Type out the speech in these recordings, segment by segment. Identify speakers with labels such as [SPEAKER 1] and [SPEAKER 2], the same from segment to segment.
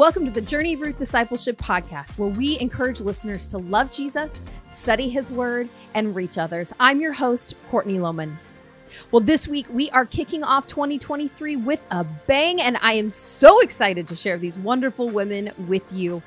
[SPEAKER 1] welcome to the Journey Ruth Discipleship podcast, where we encourage listeners to love Jesus, study his word, and reach others. I'm your host, Courtney Lohman. Well, this week we are kicking off 2023 with a bang, and I am so excited to share these wonderful women with you.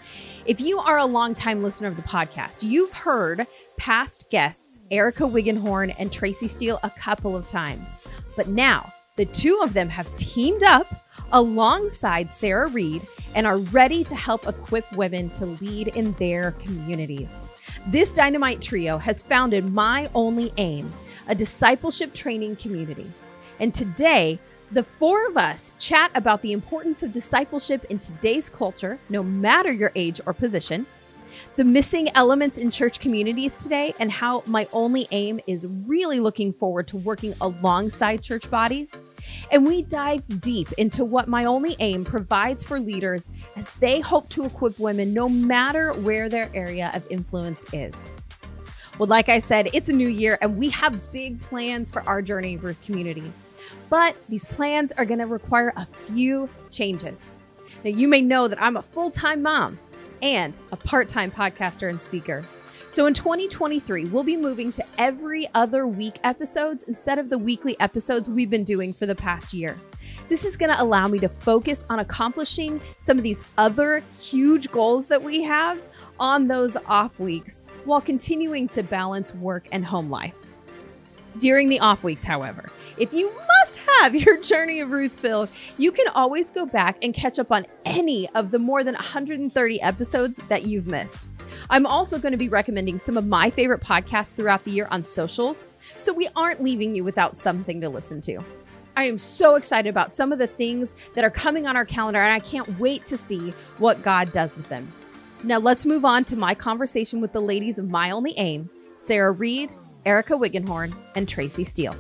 [SPEAKER 1] If you are a longtime listener of the podcast, you've heard past guests Erica Wiggenhorn and Tracy Steele a couple of times. But now the two of them have teamed up alongside Sarah Reed and are ready to help equip women to lead in their communities. This dynamite trio has founded My Only Aim, a discipleship training community. And today, the four of us chat about the importance of discipleship in today's culture, no matter your age or position, the missing elements in church communities today, and how my only aim is really looking forward to working alongside church bodies. And we dive deep into what My Only Aim provides for leaders as they hope to equip women no matter where their area of influence is. Well, like I said, it's a new year and we have big plans for our Journey Ruth community. But these plans are going to require a few changes. Now, you may know that I'm a full time mom and a part time podcaster and speaker. So in 2023, we'll be moving to every other week episodes instead of the weekly episodes we've been doing for the past year. This is going to allow me to focus on accomplishing some of these other huge goals that we have on those off weeks while continuing to balance work and home life. During the off weeks, however, if you must have your Journey of Ruth filled, you can always go back and catch up on any of the more than 130 episodes that you've missed. I'm also going to be recommending some of my favorite podcasts throughout the year on socials, so we aren't leaving you without something to listen to. I am so excited about some of the things that are coming on our calendar, and I can't wait to see what God does with them. Now, let's move on to my conversation with the ladies of My Only Aim Sarah Reed, Erica Wiggenhorn, and Tracy Steele.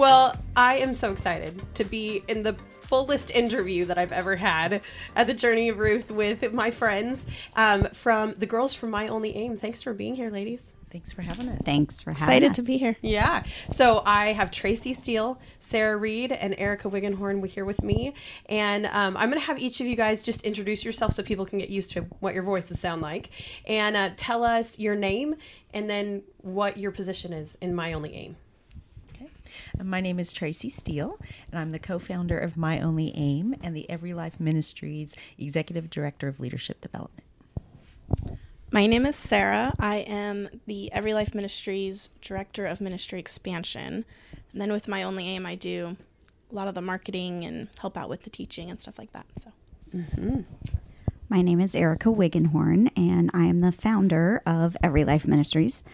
[SPEAKER 2] Well, I am so excited to be in the fullest interview that I've ever had at the Journey of Ruth with my friends um, from the girls from My Only Aim. Thanks for being here, ladies.
[SPEAKER 3] Thanks for having us.
[SPEAKER 4] Thanks for having
[SPEAKER 3] Excited
[SPEAKER 4] us.
[SPEAKER 3] to be here.
[SPEAKER 2] Yeah. So I have Tracy Steele, Sarah Reed, and Erica Wiggenhorn here with me. And um, I'm going to have each of you guys just introduce yourself so people can get used to what your voices sound like. And uh, tell us your name and then what your position is in My Only Aim.
[SPEAKER 3] Uh, my name is Tracy Steele, and I'm the co founder of My Only Aim and the Every Life Ministries Executive Director of Leadership Development.
[SPEAKER 5] My name is Sarah. I am the Every Life Ministries Director of Ministry Expansion. And then with My Only Aim, I do a lot of the marketing and help out with the teaching and stuff like that. So. Mm-hmm.
[SPEAKER 4] My name is Erica Wiggenhorn, and I am the founder of Every Life Ministries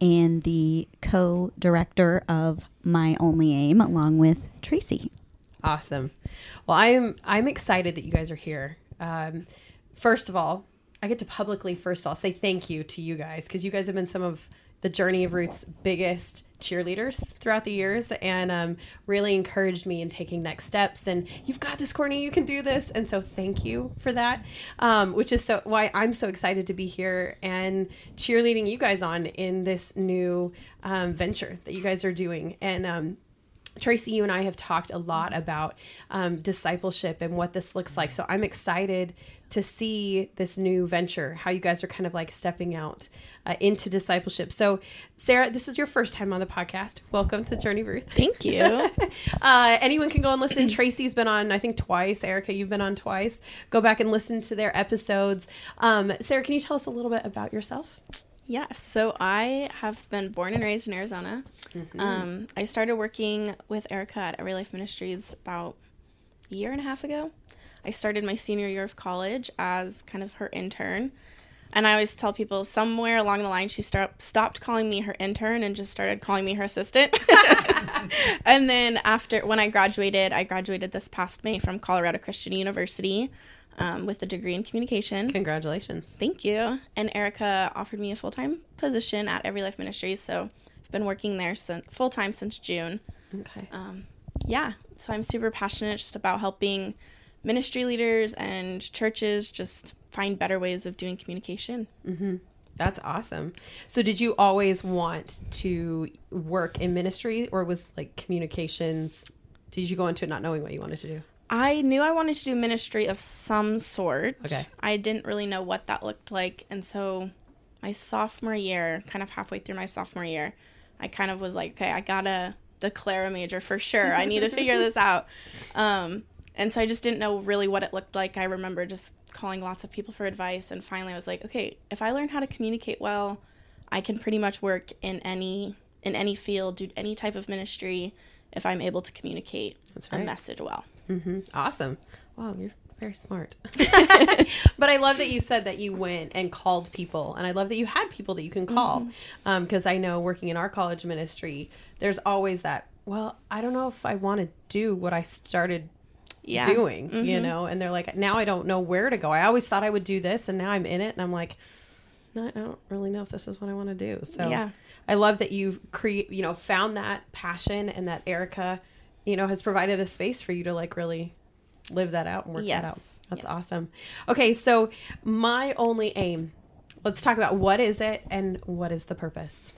[SPEAKER 4] and the co director of My Only Aim, along with Tracy.
[SPEAKER 2] Awesome. Well, I'm I'm excited that you guys are here. Um, first of all, I get to publicly first of all say thank you to you guys because you guys have been some of the Journey of Ruth's biggest cheerleaders throughout the years and um, really encouraged me in taking next steps. And you've got this, Courtney. You can do this. And so thank you for that. Um, which is so why I'm so excited to be here and cheerleading you guys on in this new um, venture that you guys are doing. And um, Tracy, you and I have talked a lot about um, discipleship and what this looks like. So I'm excited to see this new venture, how you guys are kind of like stepping out uh, into discipleship. So, Sarah, this is your first time on the podcast. Welcome to Journey Ruth.
[SPEAKER 5] Thank you.
[SPEAKER 2] uh, anyone can go and listen. Tracy's been on, I think, twice. Erica, you've been on twice. Go back and listen to their episodes. Um, Sarah, can you tell us a little bit about yourself?
[SPEAKER 5] Yes. So I have been born and raised in Arizona. Um, I started working with Erica at Every Life Ministries about a year and a half ago. I started my senior year of college as kind of her intern. And I always tell people somewhere along the line she start, stopped calling me her intern and just started calling me her assistant. and then after when I graduated, I graduated this past May from Colorado Christian University um, with a degree in communication.
[SPEAKER 2] Congratulations.
[SPEAKER 5] Thank you. And Erica offered me a full time position at Every Life Ministries, so I've been working there since full time since June.
[SPEAKER 2] Okay.
[SPEAKER 5] Um, yeah, so I'm super passionate just about helping ministry leaders and churches just find better ways of doing communication.
[SPEAKER 2] That's awesome. So, did you always want to work in ministry, or was like communications? Did you go into it not knowing what you wanted to do?
[SPEAKER 5] I knew I wanted to do ministry of some sort.
[SPEAKER 2] Okay.
[SPEAKER 5] I didn't really know what that looked like. And so my sophomore year, kind of halfway through my sophomore year, I kind of was like, okay, I gotta declare a major for sure. I need to figure this out. Um, and so I just didn't know really what it looked like. I remember just calling lots of people for advice. And finally I was like, okay, if I learn how to communicate well, I can pretty much work in any in any field, do any type of ministry if I'm able to communicate
[SPEAKER 2] That's
[SPEAKER 5] a message well.
[SPEAKER 2] Mm-hmm. Awesome. Wow, you're very smart. but I love that you said that you went and called people, and I love that you had people that you can call. Because I know working in our college ministry, there's always that. Well, I don't know if I want to do what I started
[SPEAKER 5] Yeah.
[SPEAKER 2] doing, you mm-hmm. know. And they're like, now I don't know where to go. I always thought I would do this, and now I'm in it, and I'm like, no, I don't really know if this is what I want to do. So
[SPEAKER 5] Yeah.
[SPEAKER 2] I love that you've create, you know, found that passion, and that Erica, you know, has provided a space for you to like really live that out and work
[SPEAKER 5] Yes.
[SPEAKER 2] that out. That's
[SPEAKER 5] Yes.
[SPEAKER 2] awesome. Okay, so my only aim. Let's talk about what is it and what is the purpose.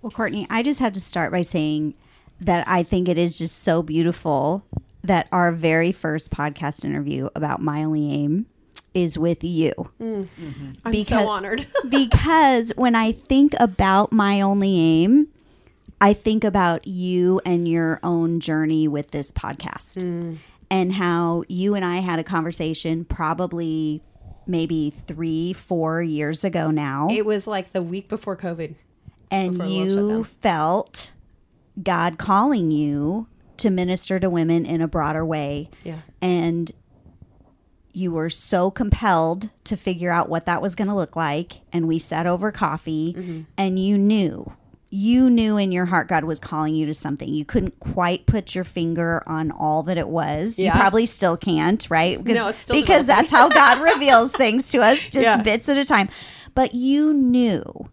[SPEAKER 4] Well, Courtney, I just have to start by saying that I think it is just so beautiful that our very first podcast interview about My Only Aim is with you. Mm.
[SPEAKER 2] I'm
[SPEAKER 4] Because-
[SPEAKER 2] so honored.
[SPEAKER 4] because when I think about My Only Aim, I think about you and your own journey with this podcast mm. and how you and I had a conversation probably maybe three, four years ago now.
[SPEAKER 2] it was like the week before COVID.
[SPEAKER 4] and
[SPEAKER 2] before the world shut
[SPEAKER 4] you felt God calling you to minister to women in a broader way.
[SPEAKER 2] Yeah.
[SPEAKER 4] And you were so compelled to figure out what that was going to look like. And we sat over coffee,
[SPEAKER 2] Mm-hmm.
[SPEAKER 4] and you knew. You knew in your heart God was calling you to something. You couldn't quite put your finger on all that it was.
[SPEAKER 2] Yeah.
[SPEAKER 4] You probably still can't, right?
[SPEAKER 2] No, it's still
[SPEAKER 4] because that's how God reveals things to us, just
[SPEAKER 2] Yeah.
[SPEAKER 4] bits at a time. But you knew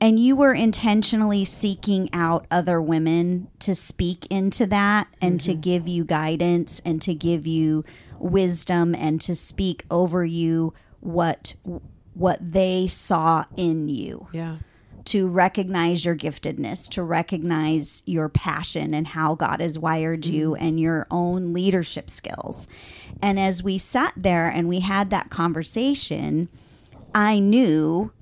[SPEAKER 4] and you were intentionally seeking out other women to speak into that and to mm-hmm. give you guidance and to give you wisdom and to speak over you what what they saw in you
[SPEAKER 2] Yeah.
[SPEAKER 4] to recognize your giftedness, to recognize your passion and how God has wired you mm-hmm. and your own leadership skills. And as we sat there and we had that conversation, I knew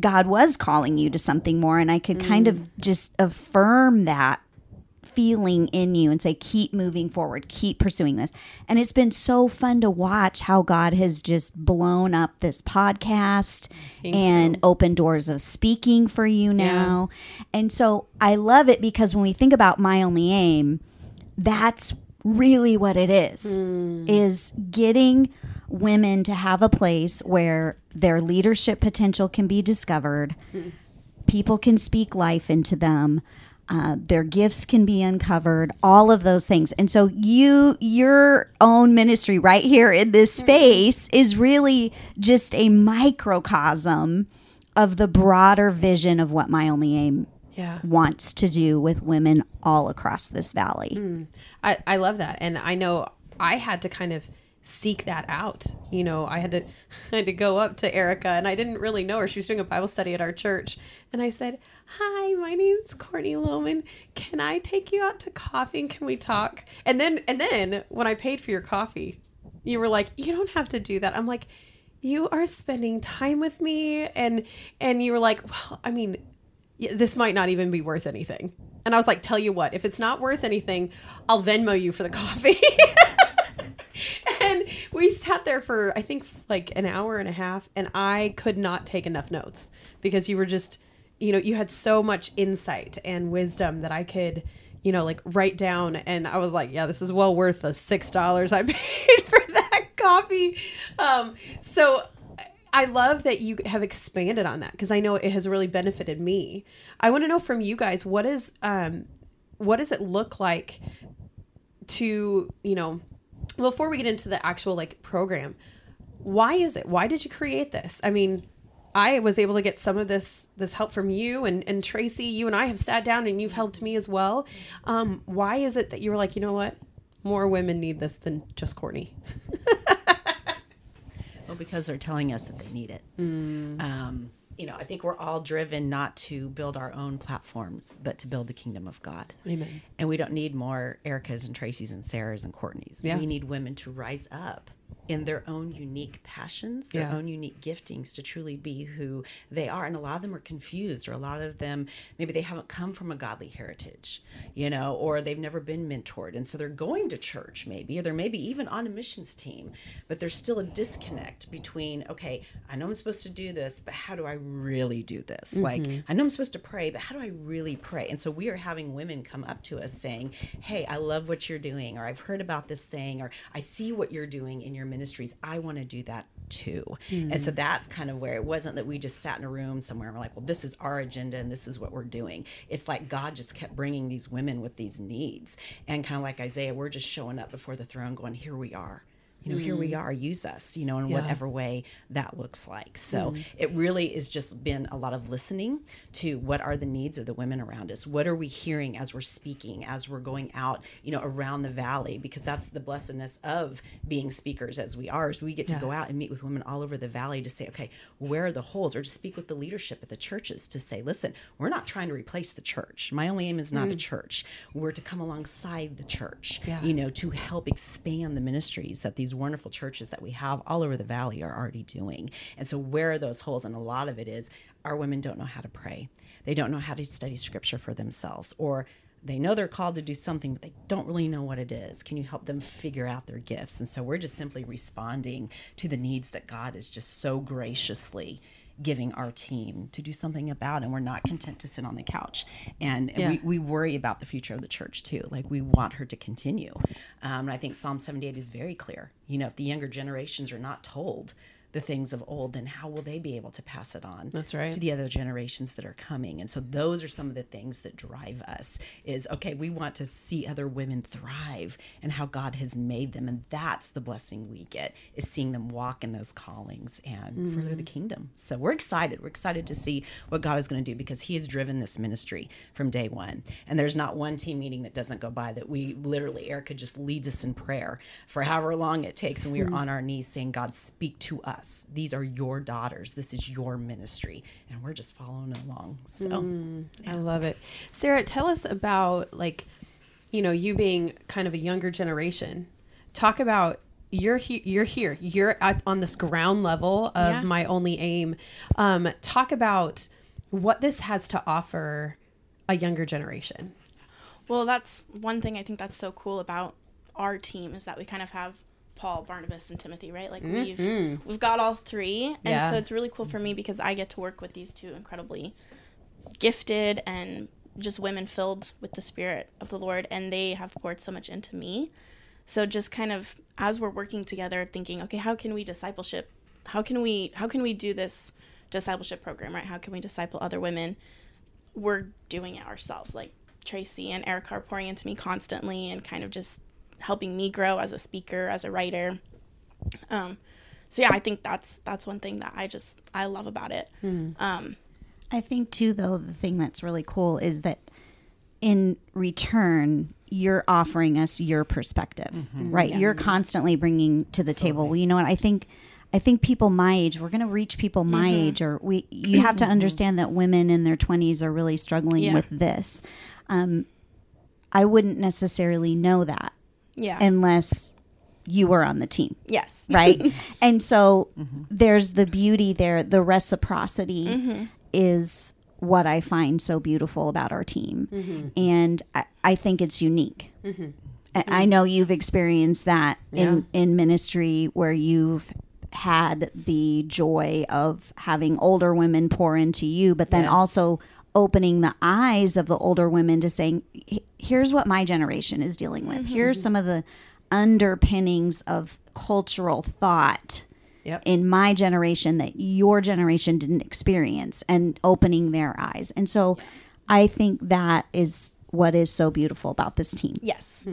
[SPEAKER 4] God was calling you to something more. And I could kind of mm. just affirm that feeling in you and say, keep moving forward, keep pursuing this. And it's been so fun to watch how God has just blown up this podcast and opened doors of speaking for you now. And so I love it because when we think about my only aim, that's really what it is mm. is getting women to have a place where their leadership potential can be discovered. People can speak life into them. Uh, their gifts can be uncovered. All of those things. And so you your own ministry right here in this space is really just a microcosm of the broader vision of what my only aim
[SPEAKER 2] Yeah.
[SPEAKER 4] wants to do with women all across this valley.
[SPEAKER 2] I, I love that. And I know I had to kind of seek that out. You know, I had to I had to go up to Erica and I didn't really know her. She was doing a Bible study at our church. And I said, Hi, my name's Courtney Lohman. Can I take you out to coffee and can we talk? And then and then when I paid for your coffee, you were like, You don't have to do that. I'm like, You are spending time with me and and you were like, Well, I mean, this might not even be worth anything. And I was like, tell you what, if it's not worth anything, I'll Venmo you for the coffee. and we sat there for, I think, like an hour and a half, and I could not take enough notes because you were just, you know, you had so much insight and wisdom that I could, you know, like write down. And I was like, yeah, this is well worth the $6 I paid for that coffee. Um, so I love that you have expanded on that because I know it has really benefited me. I want to know from you guys what is um what does it look like to, you know, before we get into the actual like program, why is it? Why did you create this? I mean, I was able to get some of this this help from you and and Tracy. You and I have sat down and you've helped me as well. Um, why is it that you were like, you know what, more women need this than just Courtney?
[SPEAKER 3] Well, because they're telling us that they need it. Um, you know, I think we're all driven not to build our own platforms, but to build the kingdom of God.
[SPEAKER 2] Amen.
[SPEAKER 3] And we don't need more Ericas and Tracy's and Sarahs and Courtney's.
[SPEAKER 2] Yeah.
[SPEAKER 3] We need women to rise up in their own unique passions, their
[SPEAKER 2] Yeah.
[SPEAKER 3] own unique giftings to truly be who they are. And a lot of them are confused, or a lot of them, maybe they haven't come from a godly heritage, you know, or they've never been mentored. And so they're going to church, maybe, or they're maybe even on a missions team, but there's still a disconnect between, okay, I know I'm supposed to do this, but how do I really do this? Mm-hmm. Like, I know I'm supposed to pray, but how do I really pray? And so we are having women come up to us saying, hey, I love what you're doing, or I've heard about this thing, or I see what you're doing in your ministries. I want to do that too. Hmm. And so that's kind of where it wasn't that we just sat in a room somewhere and we're like, well, this is our agenda and this is what we're doing. It's like God just kept bringing these women with these needs. And kind of like Isaiah, we're just showing up before the throne going, here we are. You know, here we mm-hmm. are, use us, you know, in
[SPEAKER 2] Yeah.
[SPEAKER 3] whatever way that looks like. So mm-hmm. it really has just been a lot of listening to what are the needs of the women around us. What are we hearing as we're speaking, as we're going out, you know, around the valley? Because that's the blessedness of being speakers as we are, is we get to go out and meet with women all over the valley to say, okay, where are the holes? Or to speak with the leadership at the churches to say, listen, we're not trying to replace the church. My only aim is not a mm. church. We're to come alongside the church,
[SPEAKER 2] Yeah.
[SPEAKER 3] you know, to help expand the ministries that these wonderful churches that we have all over the valley are already doing. And so, where are those holes? And a lot of it is our women don't know how to pray, they don't know how to study scripture for themselves, or they know they're called to do something, but they don't really know what it is. Can you help them figure out their gifts? And so, we're just simply responding to the needs that God is just so graciously giving our team to do something about and we're not content to sit on the couch. And, and
[SPEAKER 2] Yeah.
[SPEAKER 3] we, we worry about the future of the church too. Like we want her to continue. Um, and i think psalm 78 is very clear. You know if the younger generations are not told the things of old then how will they be able to pass it on
[SPEAKER 2] That's right.
[SPEAKER 3] to the other generations that are coming? And so those are some of the things that drive us is okay we want to see other women thrive and how god has made them. And that's the blessing we get is seeing them walk in those callings and mm-hmm. further the kingdom. So we're excited. We're excited to see what god is going to do because he has driven this ministry from day one. And there's not one team meeting that doesn't go by that we literally erica just leads us in prayer for however long it takes. And we are mm-hmm. on our knees saying god speak to us these are your daughters this is your ministry and we're just following along so
[SPEAKER 2] I love it. Sarah, tell us about like, you know, you being kind of a younger generation. Talk about you're here. You're here. You're at, on this ground level of
[SPEAKER 5] Yeah.
[SPEAKER 2] my only aim. Um, talk about what this has to offer a younger generation.
[SPEAKER 5] Well, that's one thing I think that's so cool about our team is that we kind of have Paul, Barnabas, and Timothy, right? Like mm-hmm. we've we've got all three, and
[SPEAKER 2] Yeah.
[SPEAKER 5] so it's really cool for me because I get to work with these two incredibly gifted and just women filled with the spirit of the Lord, and they have poured so much into me. So just kind of as we're working together, thinking, okay, how can we discipleship? How can we how can we do this discipleship program, right? How can we disciple other women? We're doing it ourselves. Like Tracy and Erica are pouring into me constantly and kind of just helping me grow as a speaker, as a writer. Um, so yeah, I think that's that's one thing that I just I love about it. Um,
[SPEAKER 4] I think too, though, the thing that's really cool is that in return, you're offering us your perspective, right? You're constantly bringing to the table. Well, you know what? I think, I think people my age, we're going to reach people my age, or we. You have to understand that women in their 20s are really struggling
[SPEAKER 5] Yeah.
[SPEAKER 4] with this. Um, I wouldn't necessarily know that
[SPEAKER 5] yeah.
[SPEAKER 4] unless you were on the team
[SPEAKER 5] yes.
[SPEAKER 4] right? and so mm-hmm. there's the beauty there. The reciprocity mm-hmm. is what I find so beautiful about our team, mm-hmm. and I, I think it's unique. I, I know you've experienced that in in ministry where you've had the joy of having older women pour into you, but then
[SPEAKER 2] Yes.
[SPEAKER 4] also opening the eyes of the older women to saying, here's what my generation is dealing with. Mm-hmm. Here's some of the underpinnings of cultural thought
[SPEAKER 2] Yep.
[SPEAKER 4] in my generation that your generation didn't experience and opening their eyes. And so I think that is what is so beautiful about this team.
[SPEAKER 5] Yes.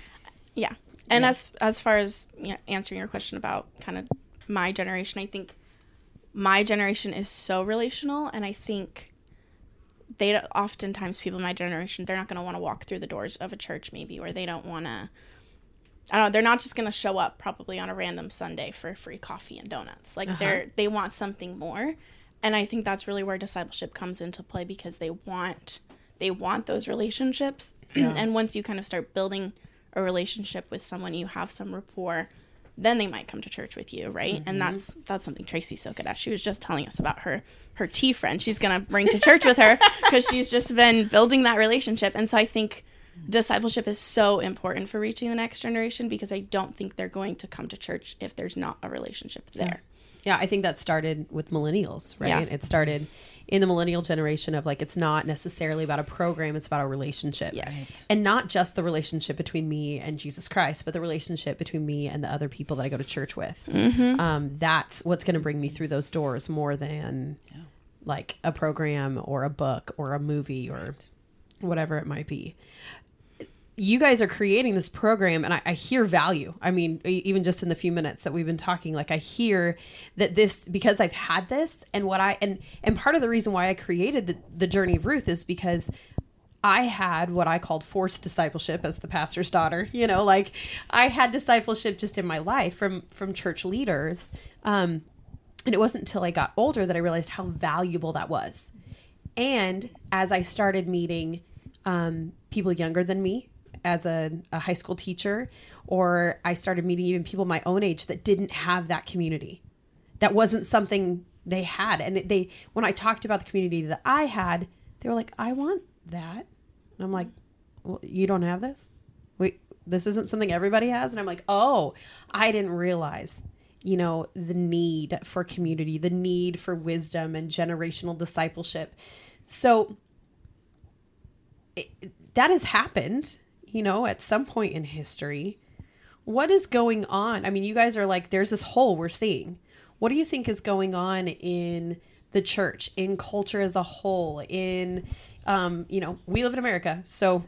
[SPEAKER 5] yeah. And as as far as you know, answering your question about kind of my generation, I think my generation is so relational, and I think they oftentimes people in my generation they're not going to want to walk through the doors of a church maybe, or they don't want to I don't know, they're not just going to show up probably on a random Sunday for free coffee and donuts. Like uh-huh. they're they want something more. And I think that's really where discipleship comes into play because they want they want those relationships. and once you kind of start building a relationship with someone you have some rapport, then they might come to church with you, right? And mm-hmm. that's that's something Tracy's so good at. She was just telling us about her her tea friend she's gonna bring to church with her because she's just been building that relationship. And so I think discipleship is so important for reaching the next generation because I don't think they're going to come to church if there's not a relationship there.
[SPEAKER 2] Yeah, I think that started with millennials, right?
[SPEAKER 5] Yeah.
[SPEAKER 2] It started in the millennial generation of like it's not necessarily about a program, it's about a relationship.
[SPEAKER 5] Yes.
[SPEAKER 2] And not just the relationship between me and Jesus Christ, but the relationship between me and the other people that I go to church with. Um, that's what's going to bring me through those doors more than like a program or a book or a movie or whatever it might be you guys are creating this program and I, I hear value. I mean even just in the few minutes that we've been talking like i hear that this because i've had this and what i and and part of the reason why i created the, the journey of ruth is because i had what i called forced discipleship as the pastor's daughter you know like i had discipleship just in my life from from church leaders um and it wasn't until i got older that i realized how valuable that was. And as I started meeting um, people younger than me as a, a high school teacher, or I started meeting even people my own age that didn't have that community, that wasn't something they had. And they, when I talked about the community that I had, they were like, I want that. And I'm like, well, you don't have this? Wait, this isn't something everybody has? And I'm like, oh, I didn't realize you know the need for community the need for wisdom and generational discipleship so it, that has happened you know at some point in history what is going on? I mean you guys are like there's this hole we're seeing. What do you think is going on in the church in culture as a whole in um, you know we live in america so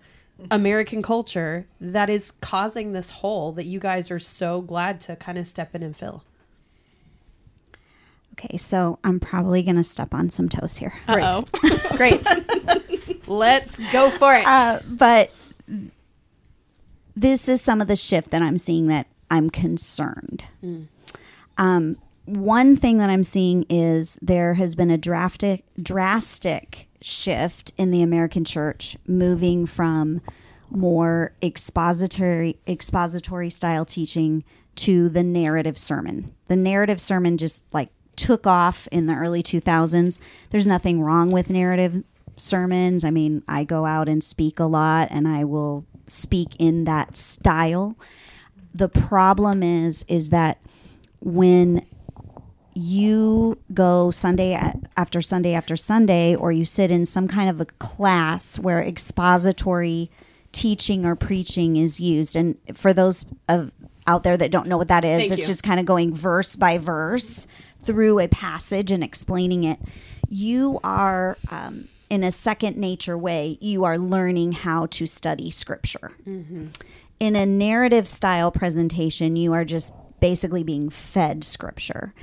[SPEAKER 2] american culture that is causing this hole that you guys are so glad to kind of step in and fill?
[SPEAKER 4] Okay, so I'm probably going to step on some toes here.
[SPEAKER 5] Uh-oh.
[SPEAKER 2] great. Let's go for it.
[SPEAKER 4] Uh, but this is some of the shift that I'm seeing that I'm concerned. Um, one thing that I'm seeing is there has been a drastic, drastic shift in the American church, moving from more expository, expository style teaching to the narrative sermon. The narrative sermon just like took off in the early 2000s. There's nothing wrong with narrative sermons. I mean, I go out and speak a lot and I will speak in that style. The problem is is that when you go Sunday after Sunday after Sunday, or you sit in some kind of a class where expository teaching or preaching is used. And for those of out there that don't know what that is,
[SPEAKER 2] Thank
[SPEAKER 4] it's
[SPEAKER 2] you.
[SPEAKER 4] just kind of going verse by verse through a passage and explaining it. You are, um, in a second nature way, you are learning how to study scripture in a narrative style presentation, you are just basically being fed scripture.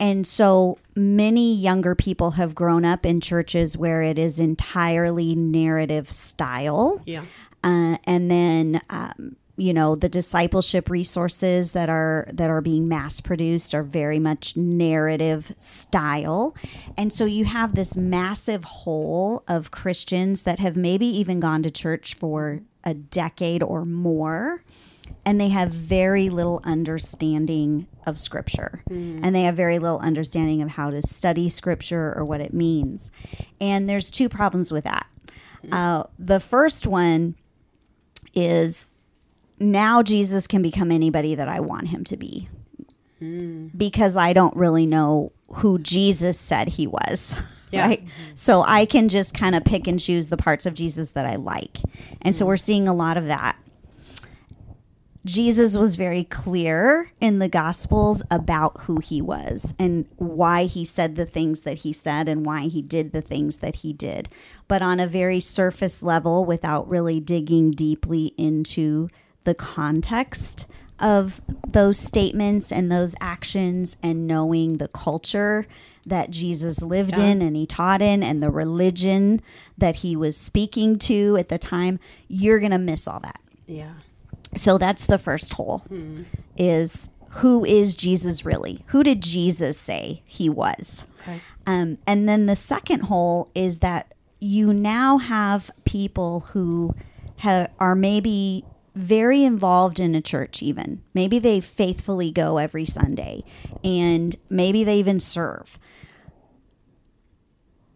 [SPEAKER 4] And so many younger people have grown up in churches where it is entirely narrative style.
[SPEAKER 2] yeah
[SPEAKER 4] Uh, and then, um, you know, the discipleship resources that are that are being mass produced are very much narrative style. And so you have this massive hole of Christians that have maybe even gone to church for a decade or more and they have very little understanding of scripture. And they have very little understanding of how to study scripture or what it means. And there's two problems with that. Uh, the first one is now jesus can become anybody that i want him to be. Because i don't really know who jesus said he was
[SPEAKER 2] Yeah.
[SPEAKER 4] right? So i can just kind of pick and choose the parts of jesus that i like. And so we're seeing a lot of that. Jesus was very clear in the Gospels about who he was and why he said the things that he said and why he did the things that he did, but on a very surface level without really digging deeply into the context of those statements and those actions and knowing the culture that Jesus lived in and he taught in and the religion that he was speaking to at the time, you're going to miss all that.
[SPEAKER 2] yeah
[SPEAKER 4] So that's the first hole is who is Jesus really? Who did Jesus say he was?
[SPEAKER 2] Okay.
[SPEAKER 4] Um, and then the second hole is that you now have people who ha- are maybe very involved in a church, even. Maybe they faithfully go every Sunday and maybe they even serve.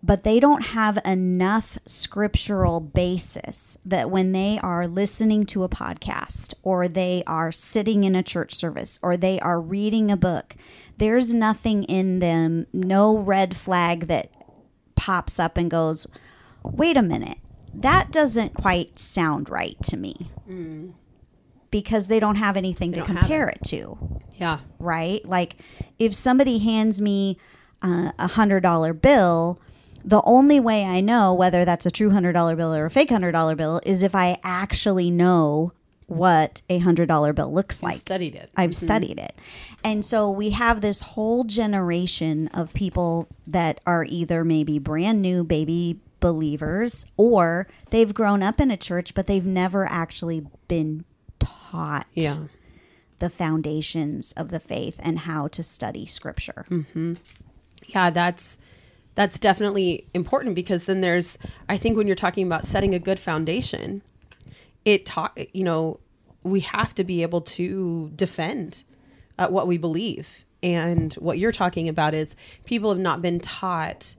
[SPEAKER 4] But they don't have enough scriptural basis that when they are listening to a podcast or they are sitting in a church service or they are reading a book, there's nothing in them, no red flag that pops up and goes, wait a minute, that doesn't quite sound right to me. Because they don't have anything to compare it to
[SPEAKER 2] Yeah.
[SPEAKER 4] right? Like if somebody hands me uh, a hundred dollar bill, the only way I know whether that's a true hundred dollar bill or a fake hundred dollar bill is if I actually know what a hundred dollar bill looks like.
[SPEAKER 2] I
[SPEAKER 4] like.
[SPEAKER 2] studied it.
[SPEAKER 4] I've studied it. And so we have this whole generation of people that are either maybe brand new baby believers or they've grown up in a church but they've never actually been taught
[SPEAKER 2] Yeah.
[SPEAKER 4] the foundations of the faith and how to study scripture.
[SPEAKER 2] yeah that's that's definitely important because then there's i think when you're talking about setting a good foundation it talk you know we have to be able to defend uh, what we believe and what you're talking about is people have not been taught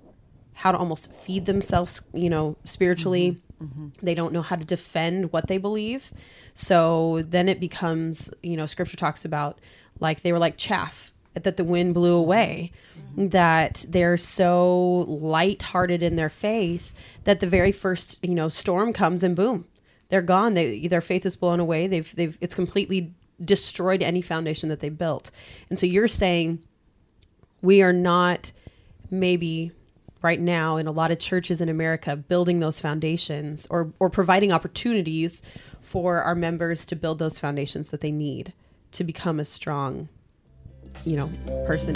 [SPEAKER 2] how to almost feed themselves you know spiritually. Mm-hmm. Mm-hmm. They don't know how to defend what they believe. So then it becomes you know scripture talks about like they were like chaff that the wind blew away mm-hmm. that they're so light-hearted in their faith that the very first you know storm comes and boom they're gone. They their faith is blown away. They've they've it's completely destroyed any foundation that they built. And so you're saying we are not maybe right now in a lot of churches in America building those foundations or or providing opportunities for our members to build those foundations that they need to become a strong you know person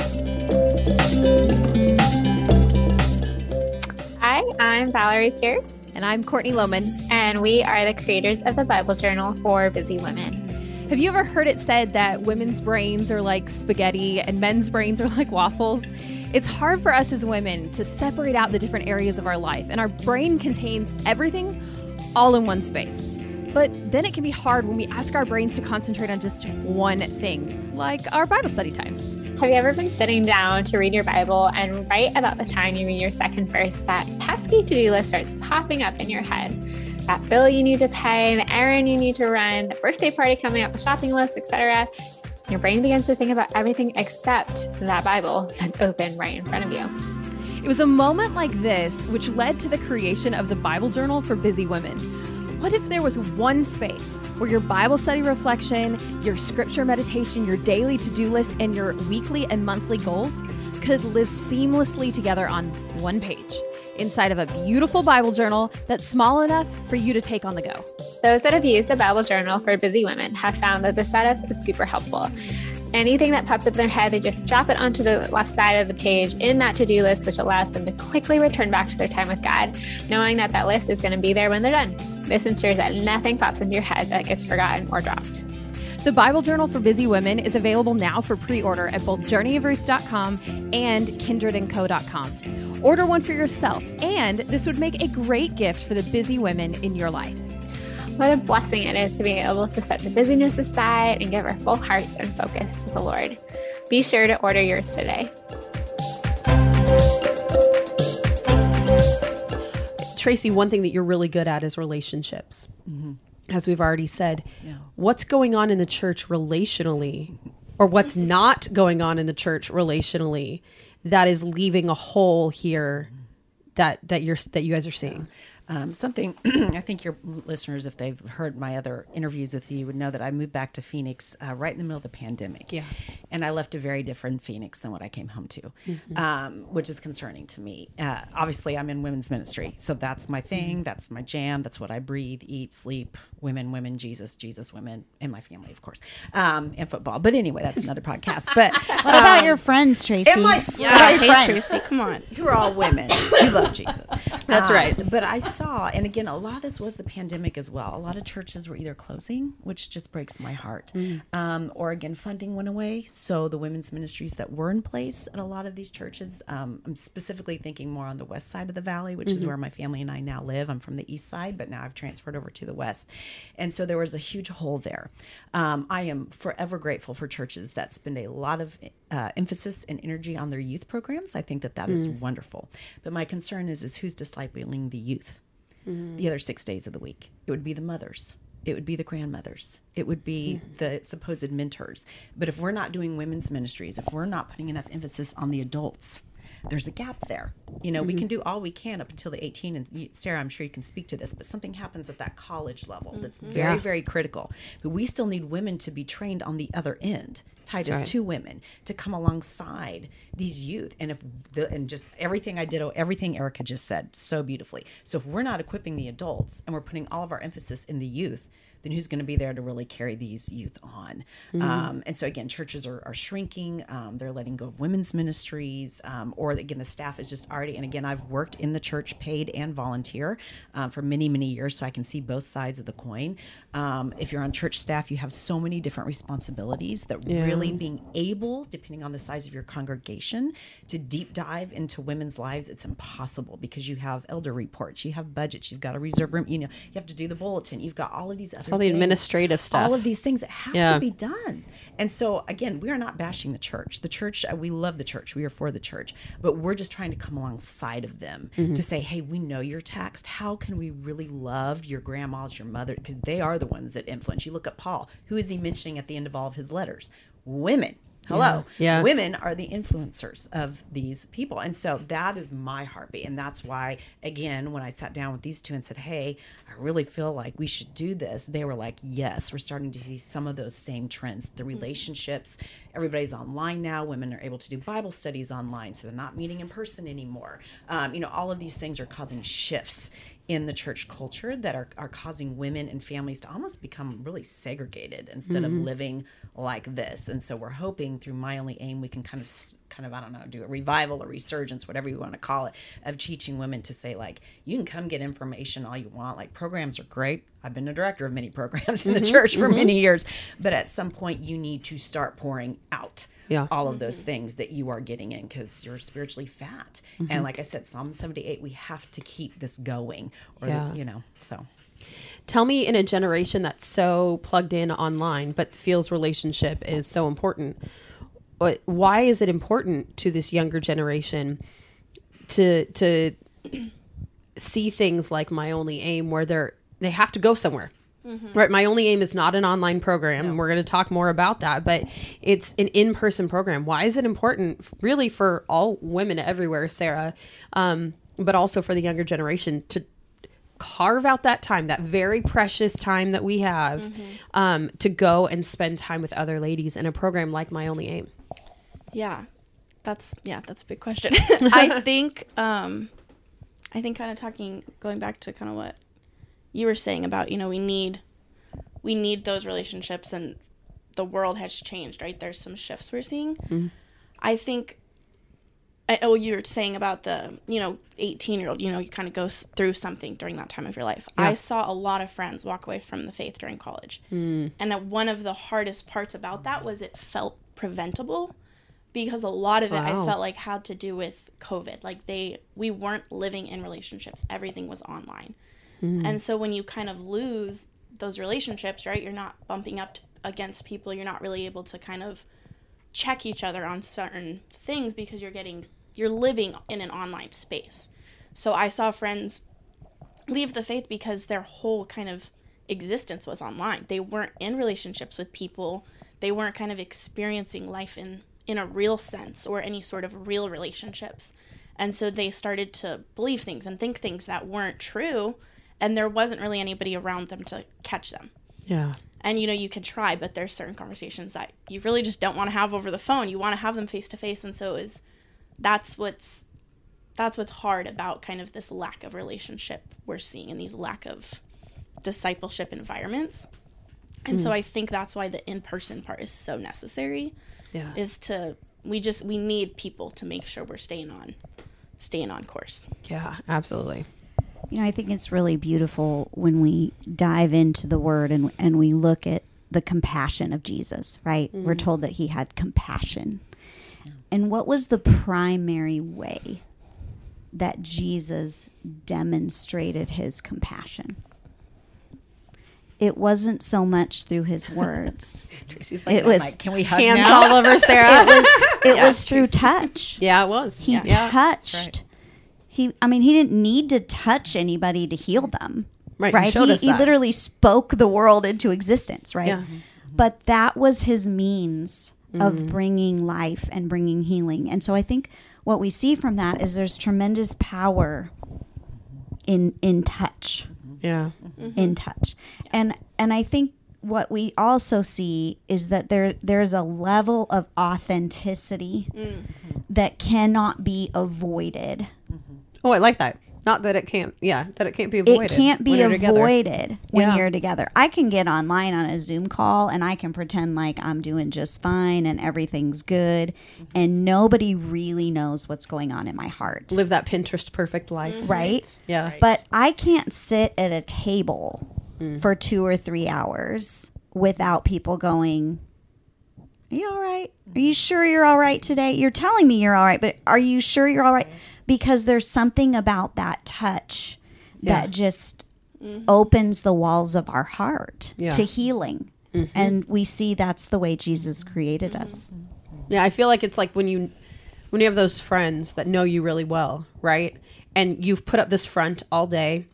[SPEAKER 6] Hi, I'm Valerie Pierce,
[SPEAKER 1] And I'm Courtney Lohman.
[SPEAKER 6] and we are the creators of the Bible Journal for Busy Women.
[SPEAKER 1] Have you ever heard it said that women's brains are like spaghetti and men's brains are like waffles? It's hard for us as women to separate out the different areas of our life, and our brain contains everything all in one space. But then it can be hard when we ask our brains to concentrate on just one thing, like our Bible study time.
[SPEAKER 6] Have you ever been sitting down to read your Bible and right about the time you read your second verse, that pesky to do list starts popping up in your head? That bill you need to pay, the errand you need to run, the birthday party coming up, the shopping list, etc. Your brain begins to think about everything except that Bible that's open right in front of you.
[SPEAKER 1] It was a moment like this which led to the creation of the Bible Journal for Busy Women. What if there was one space where your Bible study reflection, your scripture meditation, your daily to do list, and your weekly and monthly goals could live seamlessly together on one page inside of a beautiful Bible journal that's small enough for you to take on the go?
[SPEAKER 6] Those that have used the Bible Journal for busy women have found that the setup is super helpful. Anything that pops up in their head, they just drop it onto the left side of the page in that to do list, which allows them to quickly return back to their time with God, knowing that that list is going to be there when they're done. This ensures that nothing pops into your head that gets forgotten or dropped.
[SPEAKER 1] The Bible Journal for Busy Women is available now for pre-order at both journeyofruth.com and kindredandco.com. Order one for yourself, and this would make a great gift for the busy women in your life.
[SPEAKER 6] What a blessing it is to be able to set the busyness aside and give our full hearts and focus to the Lord. Be sure to order yours today.
[SPEAKER 2] Tracy, one thing that you're really good at is relationships. Mm-hmm. As we've already said,
[SPEAKER 3] Yeah.
[SPEAKER 2] what's going on in the church relationally, or what's not going on in the church relationally, that is leaving a hole here that that you're that you guys are seeing.
[SPEAKER 3] Um, something I think your listeners, if they've heard my other interviews with you, would know that I moved back to Phoenix uh, right in the middle of the pandemic.
[SPEAKER 2] Yeah.
[SPEAKER 3] and I left a very different Phoenix than what I came home to, um, which is concerning to me. Uh, obviously, I'm in women's ministry, so that's my thing. That's my jam. That's what I breathe, eat, sleep. Women, women, Jesus, Jesus, women, and my family, of course, um, and football. But anyway, that's another podcast. But
[SPEAKER 4] What about your friends, Tracy?
[SPEAKER 3] and my
[SPEAKER 5] Yeah,
[SPEAKER 3] my
[SPEAKER 5] Tracy, come on.
[SPEAKER 3] you're all women. You love Jesus.
[SPEAKER 2] That's
[SPEAKER 3] Um,
[SPEAKER 2] right.
[SPEAKER 3] But I saw, and again, a lot of this was the pandemic as well. A lot of churches were either closing, which just breaks my heart,
[SPEAKER 2] Mm.
[SPEAKER 3] um, or again, funding went away. So the women's ministries that were in place at a lot of these churches, um, I'm specifically thinking more on the west side of the valley, which
[SPEAKER 2] Mm-hmm.
[SPEAKER 3] is where my family and I now live. I'm from the east side, but now I've transferred over to the west. And so there was a huge hole there. Um, I am forever grateful for churches that spend a lot of uh, emphasis and energy on their youth programs. I think that that is mm. wonderful. But my concern is, is who's discipling the youth mm-hmm. the other six days of the week. It would be the mothers. It would be the grandmothers. It would be mm. the supposed mentors. But if we're not doing women's ministries, if we're not putting enough emphasis on the adults, there's a gap there. You know, we can mm-hmm. do all we can up until the 18. And Sarah, I'm sure you can speak to this, but something happens at that college level mm-hmm. that's very,
[SPEAKER 2] Yeah.
[SPEAKER 3] very critical. But we still need women to be trained on the other end. Titus
[SPEAKER 2] right.
[SPEAKER 3] two women to come alongside these youth, and if the and just everything I did, oh, everything Erica just said so beautifully. So if we're not equipping the adults and we're putting all of our emphasis in the youth, then who's going to be there to really carry these youth on? Um, and so again, churches are, are shrinking. Um, they're letting go of women's ministries, um, or again, the staff is just already. And again, I've worked in the church, paid and volunteer, um, for many many years, so I can see both sides of the coin. Um, if you're on church staff, you have so many different responsibilities that really being able, depending on the size of your congregation, to deep dive into women's lives, it's impossible because you have elder reports, you have budgets, you've got a reserve room, you know, you have to do the bulletin, you've got all of these other
[SPEAKER 2] all the
[SPEAKER 3] things,
[SPEAKER 2] administrative stuff.
[SPEAKER 3] all of these things that have
[SPEAKER 2] Yeah.
[SPEAKER 3] to be done. And so again, we are not bashing the church. The church, uh, we love the church. We are for the church, but we're just trying to come alongside of them
[SPEAKER 2] Mm-hmm.
[SPEAKER 3] to say, hey, we know you're taxed. How can we really love your grandmas, your mother? Because they are the ones that influence. You look at Paul. Who is he mentioning at the end of all of his letters? Women. Hello.
[SPEAKER 2] Yeah.
[SPEAKER 3] Women are the influencers of these people. And so that is my heartbeat. And that's why, again, when I sat down with these two and said, hey, I really feel like we should do this, they were like, yes, we're starting to see some of those same trends. The relationships, everybody's online now. Women are able to do Bible studies online, so they're not meeting in person anymore. Um, you know, all of these things are causing shifts in the church culture that are, are causing women and families to almost become really segregated instead of mm-hmm. living like this. And so we're hoping through My Only Aim we can kind of kind of I don't know do a revival or resurgence whatever you want to call it of teaching women to say like you can come get information all you want. Like programs are great. I've been a director of many programs in the mm-hmm. church for mm-hmm. many years, but at some point you need to start pouring out
[SPEAKER 2] Yeah.
[SPEAKER 3] all of those things that you are getting in because you're spiritually fat. And mm-hmm. like I said, Psalm 78, we have to keep this going or, the-
[SPEAKER 2] Yeah.
[SPEAKER 3] you know, so.
[SPEAKER 2] Tell me in a generation that's so plugged in online but feels relationship is so important. Why is it important to this younger generation to to see things like my only aim where they're they have to go somewhere. Right, my only aim is not an online program. and We're going to talk more about that, but it's an in-person program. Why is it important, really, for all women everywhere, Sarah, um, but also for the younger generation to carve out that time, that very precious time that we have, um, to go and spend time with other ladies in a program like My Only Aim?
[SPEAKER 5] Yeah, that's yeah, that's a big question. I think um, I think kind of talking going back to kind of what you were saying about you know we need we need those relationships and the world has changed right. There's some shifts we're seeing. Mm-hmm. I think. I, oh, you were saying about the you know 18 year old. You know, you kind of go s- through something during that time of your life. I saw a lot of friends walk away from the faith during college, mm. and that one of the hardest parts about that was it felt preventable because a lot of it I felt like had to do with COVID. Like they we weren't living in relationships. Everything was online. Mm. And so when you kind of lose those relationships, right? You're not bumping up against people. You're not really able to kind of check each other on certain things because you're getting you're living in an online space. So I saw friends leave the faith because their whole kind of existence was online. They weren't in relationships with people. They weren't kind of experiencing life in in a real sense or any sort of real relationships. And so they started to believe things and think things that weren't true and there wasn't really anybody around them to catch them.
[SPEAKER 2] Yeah.
[SPEAKER 5] And you know, you can try, but there's certain conversations that you really just don't want to have over the phone. You want to have them face to face and so is that's what's that's what's hard about kind of this lack of relationship we're seeing in these lack of discipleship environments. And so hmm. I think that's why the in-person part is so necessary
[SPEAKER 2] Yeah.
[SPEAKER 5] is to we just we need people to make sure we're staying on staying on course.
[SPEAKER 2] Yeah, absolutely.
[SPEAKER 4] You know, I think it's really beautiful when we dive into the word and, and we look at the compassion of Jesus, right? We're mm-hmm. told that he had compassion. And what was the primary way that Jesus demonstrated his compassion? It wasn't so much through his words.
[SPEAKER 3] Tracy's
[SPEAKER 4] It was
[SPEAKER 3] can we hug
[SPEAKER 2] Hands
[SPEAKER 3] now?
[SPEAKER 2] all over Sarah.
[SPEAKER 4] It was it was through touch.
[SPEAKER 2] yeah, it was.
[SPEAKER 4] He
[SPEAKER 2] yeah.
[SPEAKER 4] touched.
[SPEAKER 3] right.
[SPEAKER 4] He, I mean, he didn't need to touch anybody to heal them.
[SPEAKER 2] Right, he
[SPEAKER 4] Right.
[SPEAKER 2] showed
[SPEAKER 4] He, he literally spoke the world into existence. Right.
[SPEAKER 2] Yeah.
[SPEAKER 4] But that was his means
[SPEAKER 2] Mm-hmm.
[SPEAKER 4] of bringing life and bringing healing. And so I think what we see from that is there's tremendous power in in touch
[SPEAKER 2] Yeah.
[SPEAKER 4] in touch. And and I think what we also see is that there there's a level of authenticity that cannot be avoided.
[SPEAKER 2] Oh, I like that. Not that it can't. Yeah, that it can't be avoided.
[SPEAKER 4] It can't be
[SPEAKER 2] when you're together.
[SPEAKER 4] avoided when
[SPEAKER 2] Yeah.
[SPEAKER 4] you're together. I can get online on a Zoom call and I can pretend like I'm doing just fine and everything's good mm-hmm. and nobody really knows what's going on in my heart.
[SPEAKER 2] Live that Pinterest perfect life. Mm-hmm.
[SPEAKER 4] Right?
[SPEAKER 2] Yeah.
[SPEAKER 4] But I can't sit at a table
[SPEAKER 2] Mm.
[SPEAKER 4] for two or three hours without people going, Are you all right? Are you sure you're all right today? You're telling me you're all right, but are you sure you're all right? Mm-hmm. Because there's something about that touch
[SPEAKER 2] Yeah.
[SPEAKER 4] that just opens the walls of our heart
[SPEAKER 2] Yeah.
[SPEAKER 4] to healing. Mm-hmm. And we see that's the way Jesus created us.
[SPEAKER 2] Yeah, I feel like it's like when you when you have those friends that know you really well, right? And you've put up this front all day.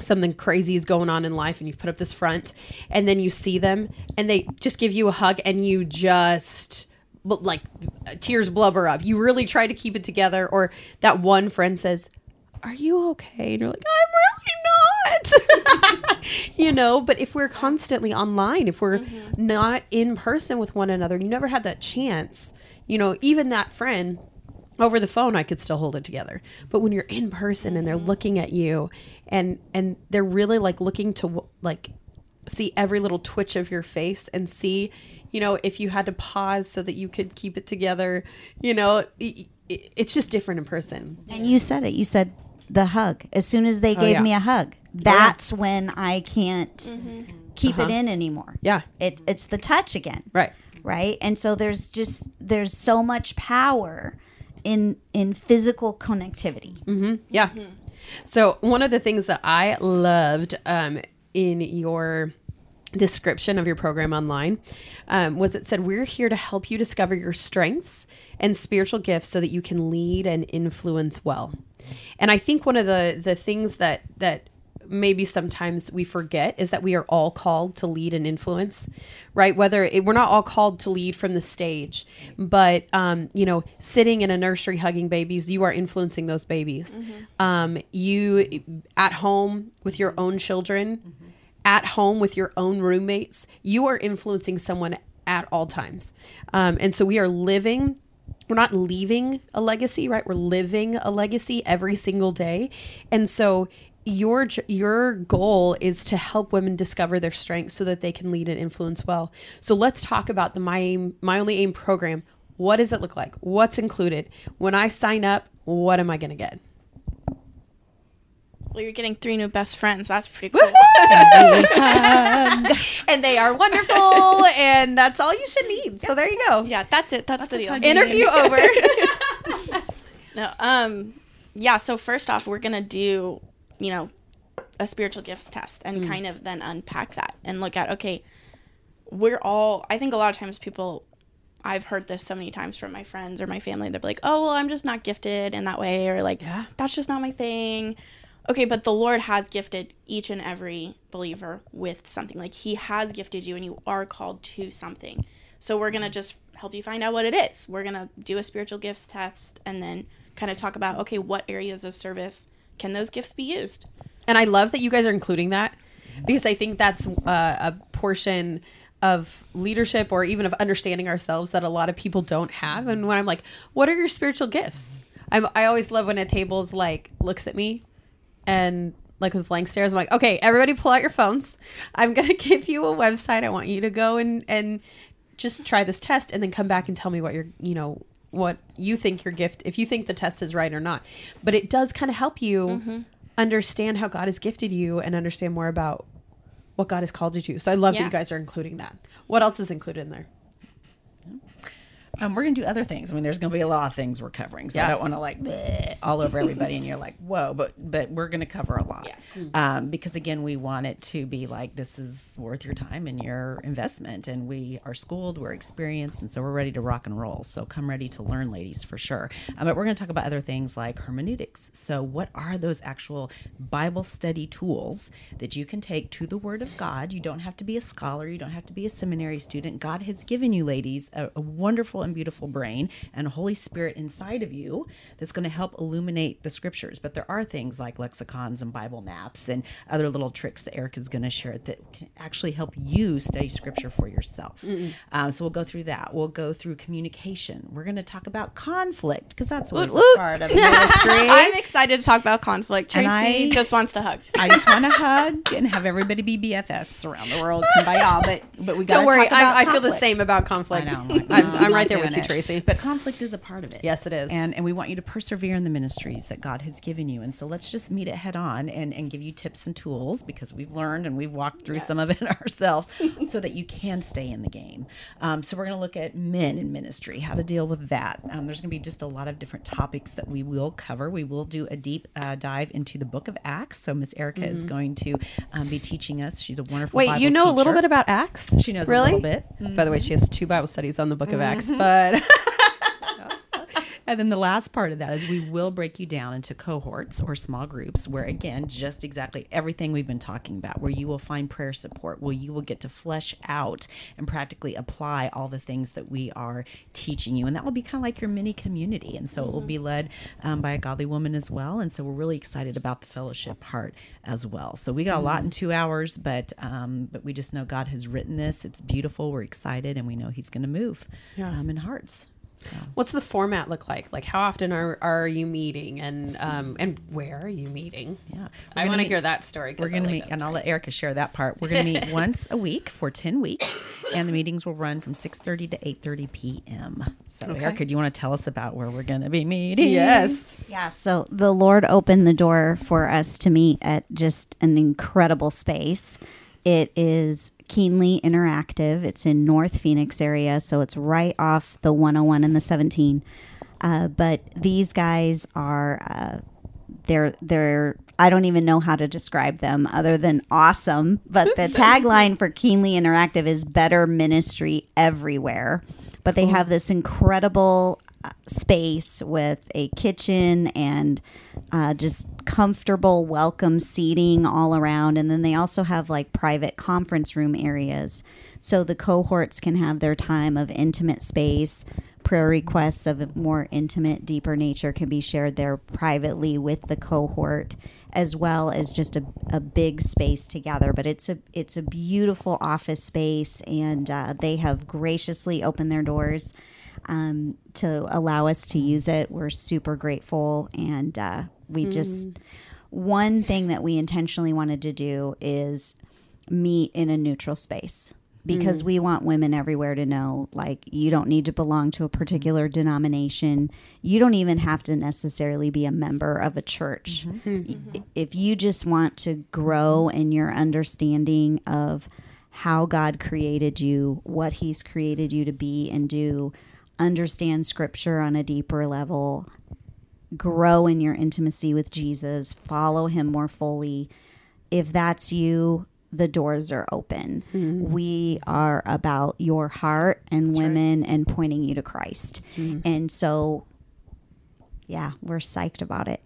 [SPEAKER 2] Something crazy is going on in life and you've put up this front and then you see them and they just give you a hug and you just like tears blubber up. You really try to keep it together or that one friend says, "Are you okay?" And you're like, "I'm really not." you know, but if we're constantly online, if we're mm-hmm. not in person with one another, you never had that chance. You know, even that friend over the phone I could still hold it together. But when you're in person and they're mm-hmm. looking at you and and they're really like looking to like see every little twitch of your face and see, you know, if you had to pause so that you could keep it together, you know, i- i- it's just different in person.
[SPEAKER 4] And you said it. You said the hug. As soon as they gave
[SPEAKER 2] yeah.
[SPEAKER 4] me a hug, that's when I can't keep
[SPEAKER 2] Uh-huh.
[SPEAKER 4] it in anymore.
[SPEAKER 2] Yeah.
[SPEAKER 4] It, it's the touch again.
[SPEAKER 2] Right.
[SPEAKER 4] Right. And so there's just there's so much power in in physical connectivity.
[SPEAKER 2] Yeah. So one of the things that I loved um, in your description of your program online um, was it said we're here to help you discover your strengths and spiritual gifts so that you can lead and influence well. And I think one of the the things that that maybe sometimes we forget is that we are all called to lead and influence right? Whether it, we're not all called to lead from the stage but um, you know sitting in a nursery hugging babies you are influencing those babies. Um, you at home with your own children at home with your own roommates you are influencing someone at all times. Um, and so we are living we're not leaving a legacy right? We're living a legacy every single day. And so your your goal is to help women discover their strengths so that they can lead and influence well. So let's talk about the my aim my only aim program. What does it look like? What's included? When i sign up what am i going to get
[SPEAKER 5] Well, you're getting three new best friends. That's pretty cool.
[SPEAKER 2] and they are wonderful and that's all you should need so there you go
[SPEAKER 5] yeah, that's it. That's, the deal.
[SPEAKER 2] interview over
[SPEAKER 5] No, um, yeah. So first off, we're gonna do, you know, a spiritual gifts test and kind of then unpack that and look at okay, we're all. I think a lot of times people, I've heard this so many times from my friends or my family. They're like, oh well, I'm just not gifted in that way, or like,
[SPEAKER 2] Yeah.
[SPEAKER 5] that's just not my thing. Okay, but the Lord has gifted each and every believer with something. Like He has gifted you, and you are called to something. So we're gonna just help you find out what it is. We're gonna do a spiritual gifts test, and then kind of talk about okay, what areas of service can those gifts be used?
[SPEAKER 2] And I love that you guys are including that because I think that's uh, a portion of leadership or even of understanding ourselves that a lot of people don't have. And when I'm like, what are your spiritual gifts? I'm, I always love when a table's like, looks at me and like with blank stares, I'm like, okay, everybody pull out your phones. I'm going to give you a website. I want you to go and, and just try this test and then come back and tell me what you're, you know, what you think your gift, if you think the test is right or not. But it does kind of help you mm-hmm. understand how God has gifted you and understand more about what God has called you to. So I love that you guys are including that. What else is included in there?
[SPEAKER 3] Um, we're going to do other things. I mean, there's going to be a lot of things we're covering, so I don't want to like bleh all over everybody, and you're like, whoa, but but we're going to cover a lot, um, because again, we want it to be like this is worth your time and your investment, and we are schooled, we're experienced, and so we're ready to rock and roll. So come ready to learn, ladies, for sure. Um, but we're going to talk about other things like hermeneutics. So what are those actual Bible study tools that you can take to the Word of God? You don't have to be a scholar, you don't have to be a seminary student. God has given you, ladies, a, a wonderful and beautiful brain and Holy Spirit inside of you that's going to help illuminate the scriptures. But there are things like lexicons and Bible maps and other little tricks that Erica's going to share that can actually help you study scripture for yourself. Um, so we'll go through that. We'll go through communication. We're going to talk about conflict because that's always part of ministry.
[SPEAKER 5] I'm excited to talk about conflict. Tracy
[SPEAKER 3] And I-
[SPEAKER 5] just wants to hug.
[SPEAKER 3] I just want to hug and have everybody be BFFs around the world. Kumbaya, but but we got
[SPEAKER 2] Don't worry, I, I feel the same about conflict.
[SPEAKER 3] I know. I'm, like,
[SPEAKER 2] I'm, I'm
[SPEAKER 3] not
[SPEAKER 2] right there with you. Tracy.
[SPEAKER 3] But conflict is a part of it.
[SPEAKER 2] Yes, it is.
[SPEAKER 3] And and we want you to persevere in the ministries that God has given you. And so let's just meet it head on and, and give you tips and tools because we've learned and we've walked through some of it ourselves so that you can stay in the game. Um, so we're going to look at men in ministry, how to deal with that. Um, there's going to be just a lot of different topics that we will cover. We will do a deep uh, dive into the book of Acts. So Miss Erica is going to um, be teaching us. She's a wonderful
[SPEAKER 2] Wait,
[SPEAKER 3] Bible
[SPEAKER 2] you know a little bit about Acts?
[SPEAKER 3] She knows
[SPEAKER 2] really?
[SPEAKER 3] a little bit.
[SPEAKER 2] By the way, she has two Bible studies on the Book of Acts, but
[SPEAKER 3] And then the last part of that is we will break you down into cohorts or small groups where, again, just exactly everything we've been talking about, where you will find prayer support, where you will get to flesh out and practically apply all the things that we are teaching you. And that will be kind of like your mini community. And so it will be led um, by a godly woman as well. And so we're really excited about the fellowship part as well. So we got a lot in two hours, but um, but we just know God has written this. It's beautiful. We're excited, and we know He's going to move um, in hearts. So.
[SPEAKER 2] what's the format look like? Like, how often are, are you meeting, and um, and where are you meeting?
[SPEAKER 3] Yeah,
[SPEAKER 6] I
[SPEAKER 3] We're
[SPEAKER 6] want
[SPEAKER 3] gonna
[SPEAKER 6] hear that story.
[SPEAKER 3] We're
[SPEAKER 6] I
[SPEAKER 3] going to meet,
[SPEAKER 6] that
[SPEAKER 3] and I'll let Erica share that part. We're going to meet once a week for ten weeks, and the meetings will run from six thirty to eight thirty p.m. So, Erica, do you want to tell us about where we're going to be meeting?
[SPEAKER 2] Yes.
[SPEAKER 4] Yeah, so the Lord opened the door for us to meet at just an incredible space. It is keenly interactive. It's in North Phoenix area, so it's right off the 101 and the 17. Uh, but these guys are uh, they're they're I don't even know how to describe them other than awesome. But the tagline for Keenly Interactive is better ministry everywhere. But they have this incredible space with a kitchen and uh, just comfortable, welcome seating all around. And then they also have like private conference room areas. So the cohorts can have their time of intimate space. Prayer requests of more intimate, deeper nature can be shared there privately with the cohort, as well as just a, a big space together. But it's a it's a beautiful office space, and uh, they have graciously opened their doors um, to allow us to use it. We're super grateful, and uh, we just one thing that we intentionally wanted to do is meet in a neutral space because we want women everywhere to know like you don't need to belong to a particular denomination. You don't even have to necessarily be a member of a church. Y- if you just want to grow in your understanding of how God created you what he's created you to be and do understand scripture on a deeper level grow in your intimacy with Jesus, follow him more fully. If that's you, the doors are open. Mm-hmm. We are about your heart and women and pointing you to Christ. And so, yeah, we're psyched about it.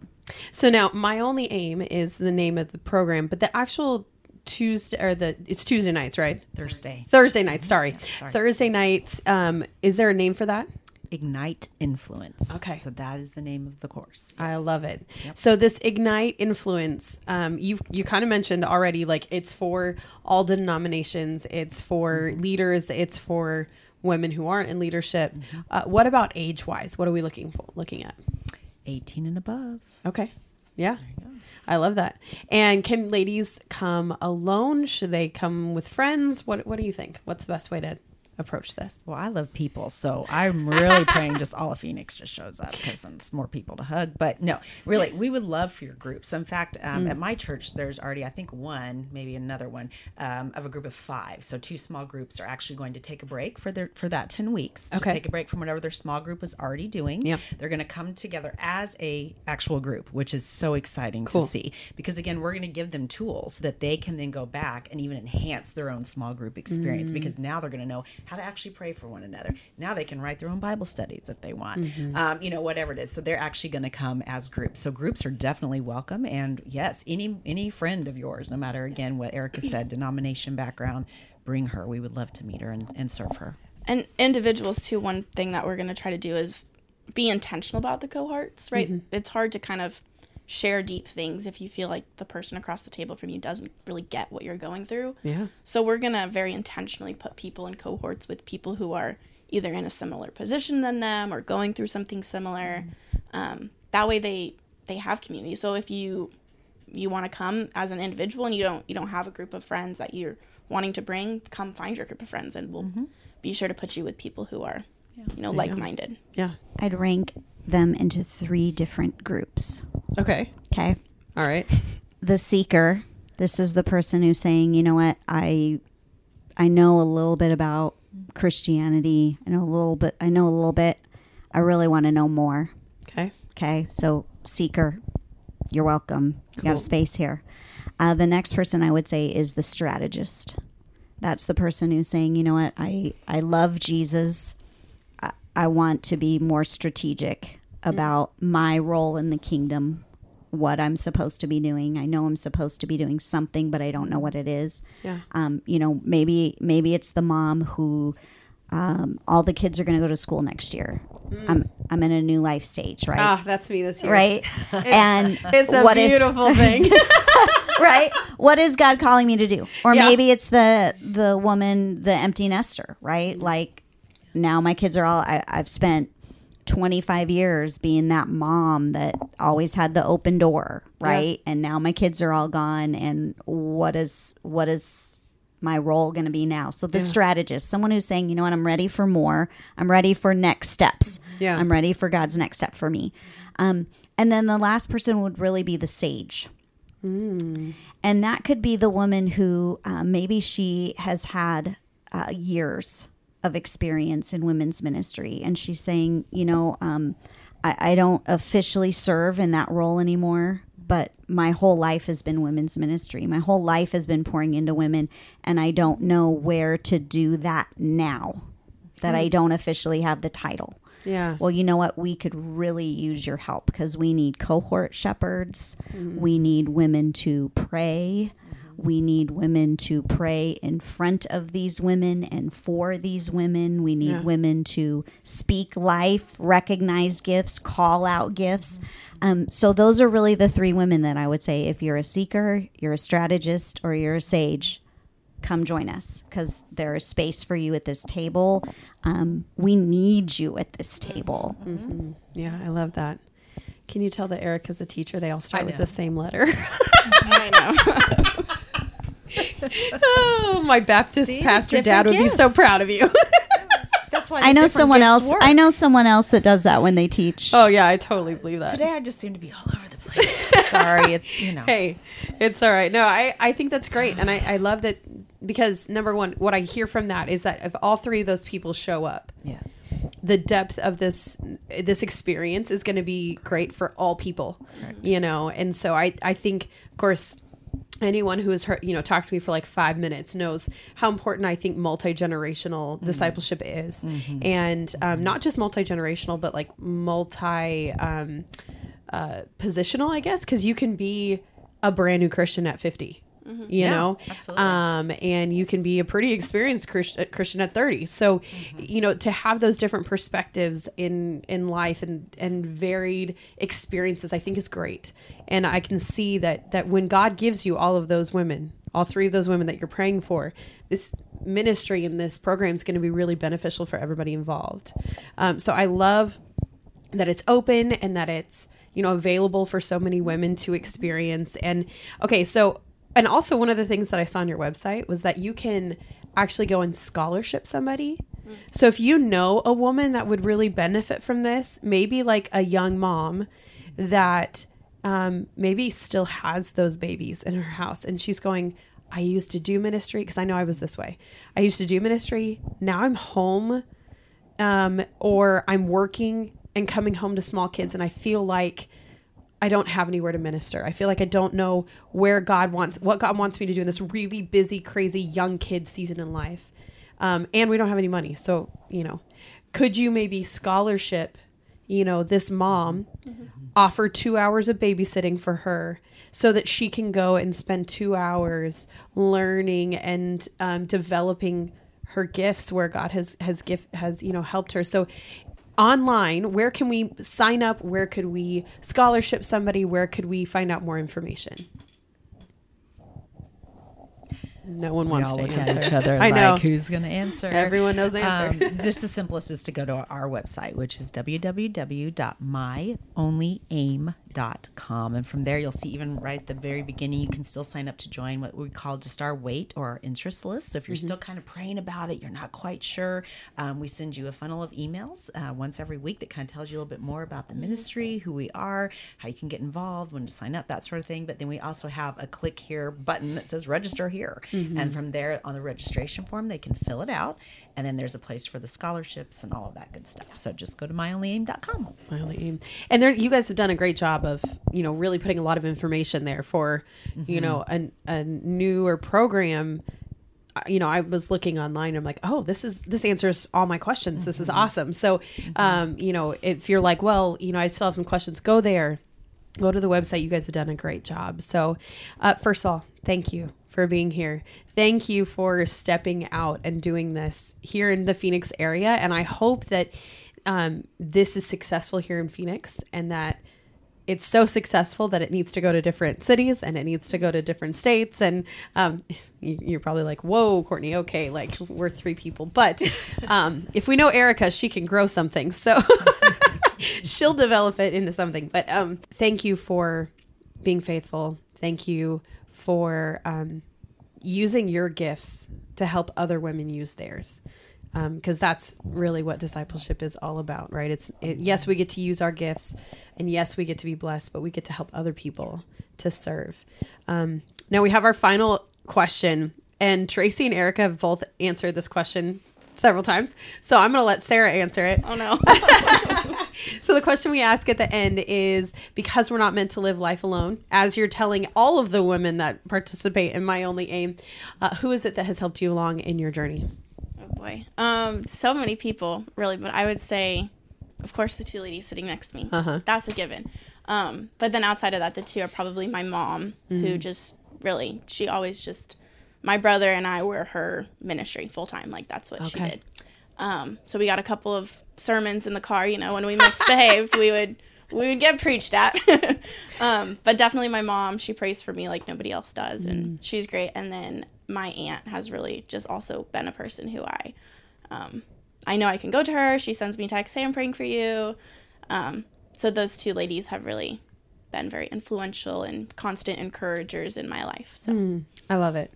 [SPEAKER 2] So now, my only aim is the name of the program, but the actual Tuesday or the it's Tuesday nights, right?
[SPEAKER 3] Thursday.
[SPEAKER 2] Thursday nights. Sorry,
[SPEAKER 3] sorry.
[SPEAKER 2] Thursday nights. Um, is there a name for that?
[SPEAKER 3] Ignite Influence.
[SPEAKER 2] Okay.
[SPEAKER 3] So that is the name of the course.
[SPEAKER 2] I love it. So this ignite influence, um, you you kind of mentioned already, like it's for all denominations, it's for leaders, it's for women who aren't in leadership. Uh, what about age wise? What are we looking for, looking at?
[SPEAKER 3] 18 and above.
[SPEAKER 2] Okay, yeah, I love that. And can ladies come alone? Should they come with friends? What What do you think? What's the best way to approach this?
[SPEAKER 3] Well, I love people, so I'm really praying just all of Phoenix just shows up because it's more people to hug. But no, really, we would love for your group. So, in fact, um, at my church, there's already, I think, one, maybe another one um, of a group of five. So, two small groups are actually going to take a break for their for that ten weeks. Just
[SPEAKER 2] Okay.
[SPEAKER 3] take a break from whatever their small group was already doing.
[SPEAKER 2] Yep.
[SPEAKER 3] They're going to come together as a actual group, which is so exciting
[SPEAKER 2] Cool.
[SPEAKER 3] to see. Because again, we're going to give them tools so that they can then go back and even enhance their own small group experience. Because now they're going to know how to actually pray for one another. Now they can write their own Bible studies if they want. Um, you know, whatever it is. So they're actually going to come as groups. So groups are definitely welcome. And yes, any any friend of yours, no matter again what Erica said, denomination background, bring her. We would love to meet her and, and serve her.
[SPEAKER 5] and individuals too one thing that we're going to try to do is be intentional about the cohorts right it's hard to kind of share deep things if you feel like the person across the table from you doesn't really get what you're going through.
[SPEAKER 2] Yeah.
[SPEAKER 5] so we're going to very intentionally put people in cohorts with people who are either in a similar position than them or going through something similar. Um, that way they they have community. So if you you want to come as an individual and you don't you don't have a group of friends that you're wanting to bring come find your group of friends and we'll be sure to put you with people who are you know like-minded.
[SPEAKER 2] Yeah.
[SPEAKER 4] I'd rank them into three different groups.
[SPEAKER 2] Okay.
[SPEAKER 4] Okay.
[SPEAKER 2] All right.
[SPEAKER 4] The seeker. This is the person who's saying, you know what, I I know a little bit about Christianity. I know a little bit I know a little bit. I really want to know more.
[SPEAKER 2] Okay.
[SPEAKER 4] Okay. So seeker, you're welcome. You got a space here. Uh, the next person I would say is the strategist. That's the person who's saying, you know what, I, I love Jesus. I, I want to be more strategic about my role in the kingdom, what I'm supposed to be doing. I know I'm supposed to be doing something, but I don't know what it is.
[SPEAKER 2] Yeah.
[SPEAKER 4] Um, you know, maybe maybe it's the mom who um, all the kids are going to go to school next year. I'm I'm in a new life stage, right?
[SPEAKER 2] Ah, that's me this year.
[SPEAKER 4] right? and
[SPEAKER 2] It's a
[SPEAKER 4] what is-
[SPEAKER 2] beautiful thing.
[SPEAKER 4] right? What is God calling me to do? Or
[SPEAKER 2] Yeah.
[SPEAKER 4] maybe it's the the woman, the empty nester,
[SPEAKER 2] Mm-hmm.
[SPEAKER 4] right? Like now my kids are all. I, I've spent 25 years being that mom that always had the open door, right? And now my kids are all gone. And what is what is my role going to be now? So the strategist, someone who's saying, you know what, I'm ready for more. I'm ready for next steps.
[SPEAKER 2] Yeah.
[SPEAKER 4] I'm ready for God's next step for me. Um, and then the last person would really be the sage. And that could be the woman who uh, maybe she has had uh, years of experience in women's ministry. And she's saying, you know, um, I, I don't officially serve in that role anymore, but my whole life has been women's ministry. My whole life has been pouring into women. And I don't know where to do that now that I don't officially have the title
[SPEAKER 2] yeah.
[SPEAKER 4] well, you know what? We could really use your help because we need cohort shepherds. We need women to pray. We need women to pray in front of these women and for these women. We need
[SPEAKER 2] Yeah.
[SPEAKER 4] women to speak life, recognize gifts, call out gifts. Um, so, those are really the three women that I would say if you're a seeker, you're a strategist, or you're a sage, come join us because there is space for you at this table. Um, we need you at this table.
[SPEAKER 2] Yeah, I love that. Can you tell that Erica's a teacher? They all start with the same letter.
[SPEAKER 5] i know
[SPEAKER 2] oh, my Baptist
[SPEAKER 3] See,
[SPEAKER 2] pastor
[SPEAKER 3] different
[SPEAKER 2] dad would be so proud of you.
[SPEAKER 3] That's why
[SPEAKER 4] I know someone else. I know someone else that does that when they teach.
[SPEAKER 2] oh yeah, I totally believe that.
[SPEAKER 3] Today I just seem to be all over the place. Sorry, it's, you know.
[SPEAKER 2] hey, it's all right. No, I, I think that's great. And I, I love that because number one, what I hear from that is that if all three of those people show up,
[SPEAKER 3] Yes.
[SPEAKER 2] the depth of this this experience is going to be great for all people you know and so i i think of course anyone who has heard you know talked to me for like five minutes knows how important i think multi-generational discipleship is. And um, not just multi-generational but like multi um, uh, positional i guess because you can be a brand new christian at 50 you
[SPEAKER 3] Yeah,
[SPEAKER 2] know?
[SPEAKER 3] absolutely.
[SPEAKER 2] um, and you can be a pretty experienced Christ- Christian at 30 so you know to have those different perspectives in in life and and varied experiences i think is great. And i can see that that when god gives you all of those women all three of those women that you're praying for this ministry and this program is going to be really beneficial for everybody involved. Um, so i love that it's open and that it's you know available for so many women to experience. And okay so and also one of the things that i saw on your website was that you can actually go and scholarship somebody. So if you know a woman that would really benefit from this, maybe like a young mom that um, maybe still has those babies in her house and she's going, I used to do ministry because I know I was this way. I used to do ministry. Now I'm home um, or I'm working and coming home to small kids and I feel like I don't have anywhere to minister. I feel like I don't know where God wants what God wants me to do in this really busy, crazy young kid season in life. Um, and we don't have any money. So, you know, could you maybe scholarship, you know, this mom offer two hours of babysitting for her so that she can go and spend two hours learning and um, developing her gifts where God has has gift has you know helped her. So online, where can we sign up? Where could we scholarship somebody? Where could we find out more information? No one
[SPEAKER 7] We
[SPEAKER 2] wants
[SPEAKER 7] all
[SPEAKER 2] to
[SPEAKER 7] look
[SPEAKER 2] answer.
[SPEAKER 7] at each other
[SPEAKER 2] I
[SPEAKER 7] like,
[SPEAKER 2] know.
[SPEAKER 7] who's going to answer?
[SPEAKER 2] Everyone knows the answer.
[SPEAKER 7] Um, just the simplest is to go to our website, which is www.myonlyaim.com. And from there, you'll see even right at the very beginning, you can still sign up to join what we call just our wait or our interest list. So if you're still kind of praying about it, you're not quite sure, um, we send you a funnel of emails uh, once every week that kind of tells you a little bit more about the ministry, who we are, how you can get involved, when to sign up, that sort of thing. But then we also have a click here button that says register here. And from there on the registration form, they can fill it out. And then there's a place for the scholarships and all of that good stuff. So just go to myonlyaim.com.
[SPEAKER 2] My only aim. And there, you guys have done a great job of, you know, really putting a lot of information there for, you know, a, a newer program. Uh, You know, I was looking online. I'm like, oh, this is this answers all my questions. This is awesome. So, um, you know, if you're like, well, you know, I still have some questions, go there, go to the website. You guys have done a great job. So, uh, first of all, thank you for being here. Thank you for stepping out and doing this here in the Phoenix area. And I hope that um, this is successful here in Phoenix and that it's so successful that it needs to go to different cities and it needs to go to different states. And um, you, you're probably like, whoa, Courtney, okay, like we're three people. But um, if we know Erica, she can grow something. So she'll develop it into something. But um, thank you for being faithful. Thank you for um, using your gifts to help other women use theirs. Because that's really what discipleship is all about right? It's it, yes we get to use our gifts and yes we get to be blessed but we get to help other people to serve. Um, now we have our final question and tracy and erica have both answered this question several times so i'm going to let sarah answer it.
[SPEAKER 5] Oh no.
[SPEAKER 2] so the question we ask at the end is because we're not meant to live life alone as you're telling all of the women that participate in my only aim uh, who is it that has helped you along in your journey
[SPEAKER 5] Oh boy. Um, so many people, really, but I would say, of course, the two ladies sitting next to me.
[SPEAKER 2] Uh-huh.
[SPEAKER 5] That's a given. Um, but then outside of that, the two are probably my mom, who just really, she always just, my brother and I were her ministry full time. Like that's what she did. Um, so we got a couple of sermons in the car. You know, when we misbehaved, we would we would get preached at. um, but definitely my mom. She prays for me like nobody else does, and she's great. And then my aunt has really just also been a person who I, um, I know I can go to her. She sends me texts, "Hey, I'm praying for you." Um, so those two ladies have really been very influential and constant encouragers in my life. So
[SPEAKER 2] i love it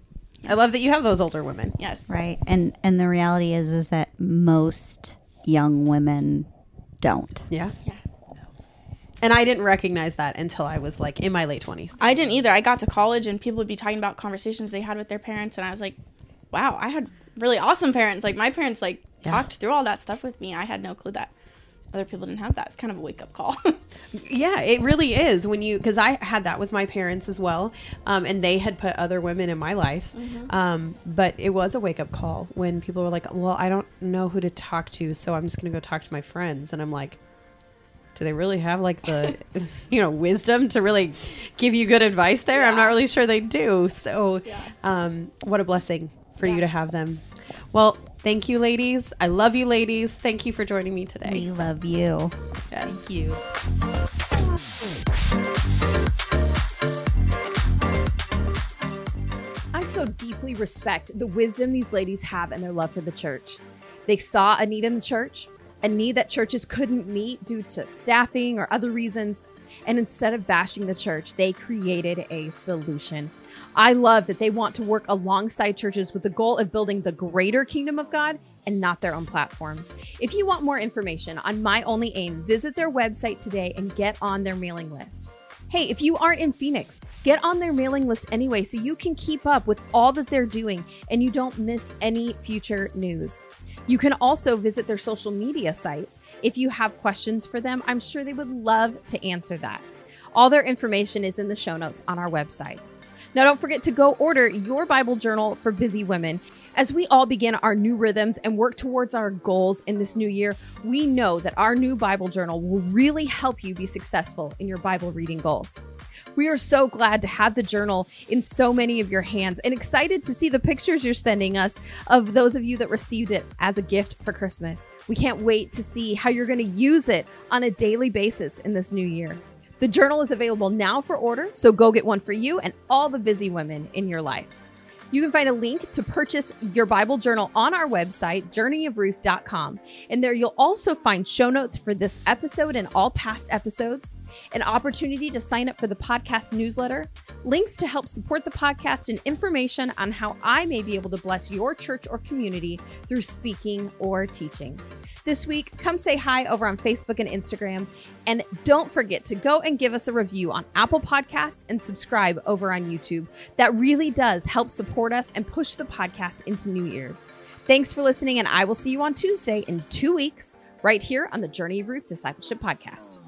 [SPEAKER 2] i love that you have those older women
[SPEAKER 5] yes,
[SPEAKER 4] Right. And and the reality is is that most young women don't.
[SPEAKER 2] yeah
[SPEAKER 5] Yeah.
[SPEAKER 2] and i didn't recognize that until i was like in my late 20s
[SPEAKER 5] I didn't either. I got to college and people would be talking about conversations they had with their parents, and I was like, "Wow, I had really awesome parents. Like my parents, like
[SPEAKER 2] Yeah.
[SPEAKER 5] talked through all that stuff with me. I had no clue that other people didn't have that. It's kind of a wake up call."
[SPEAKER 2] Yeah, it really is when you because I had that with my parents as well, um, and they had put other women in my life. Um, but it was a wake up call when people were like, "Well, I don't know who to talk to, so I'm just going to go talk to my friends," and I'm like. Do they really have like the, you know, wisdom to really give you good advice there? I'm not really sure they do. So, um, what a blessing for you to have them. Well, thank you, ladies. I love you, ladies. Thank you for joining me today.
[SPEAKER 4] We love you.
[SPEAKER 2] Yes.
[SPEAKER 7] Thank you.
[SPEAKER 1] I so deeply respect the wisdom these ladies have and their love for the church. They saw a need in the church, a need that churches couldn't meet due to staffing or other reasons, And instead of bashing the church, they created a solution. I love that they want to work alongside churches with the goal of building the greater kingdom of God and not their own platforms. If you want more information on My Only Aim, visit their website today and get on their mailing list. Hey, if you aren't in Phoenix, get on their mailing list anyway so you can keep up with all that they're doing and you don't miss any future news. You can also visit their social media sites. If you have questions for them, I'm sure they would love to answer that. All their information is in the show notes on our website. Now, don't forget to go order your Bible journal for busy women. As we all begin our new rhythms and work towards our goals in this new year, we know that our new Bible journal will really help you be successful in your Bible reading goals. We are so glad to have the journal in so many of your hands and excited to see the pictures you're sending us of those of you that received it as a gift for Christmas. We can't wait to see how you're going to use it on a daily basis in this new year. The journal is available now for order, so go get one for you and all the busy women in your life. You can find a link to purchase your Bible journal on our website, journeyofruth.com. And there you'll also find show notes for this episode and all past episodes, an opportunity to sign up for the podcast newsletter, links to help support the podcast, and information on how I may be able to bless your church or community through speaking or teaching. This week, come say hi over on Facebook and Instagram. And don't forget to go and give us a review on Apple Podcasts and subscribe over on YouTube. That really does help support us and push the podcast into new ears. Thanks for listening, and I will see you on Tuesday in two weeks right here on the Journey Ruth Discipleship Podcast.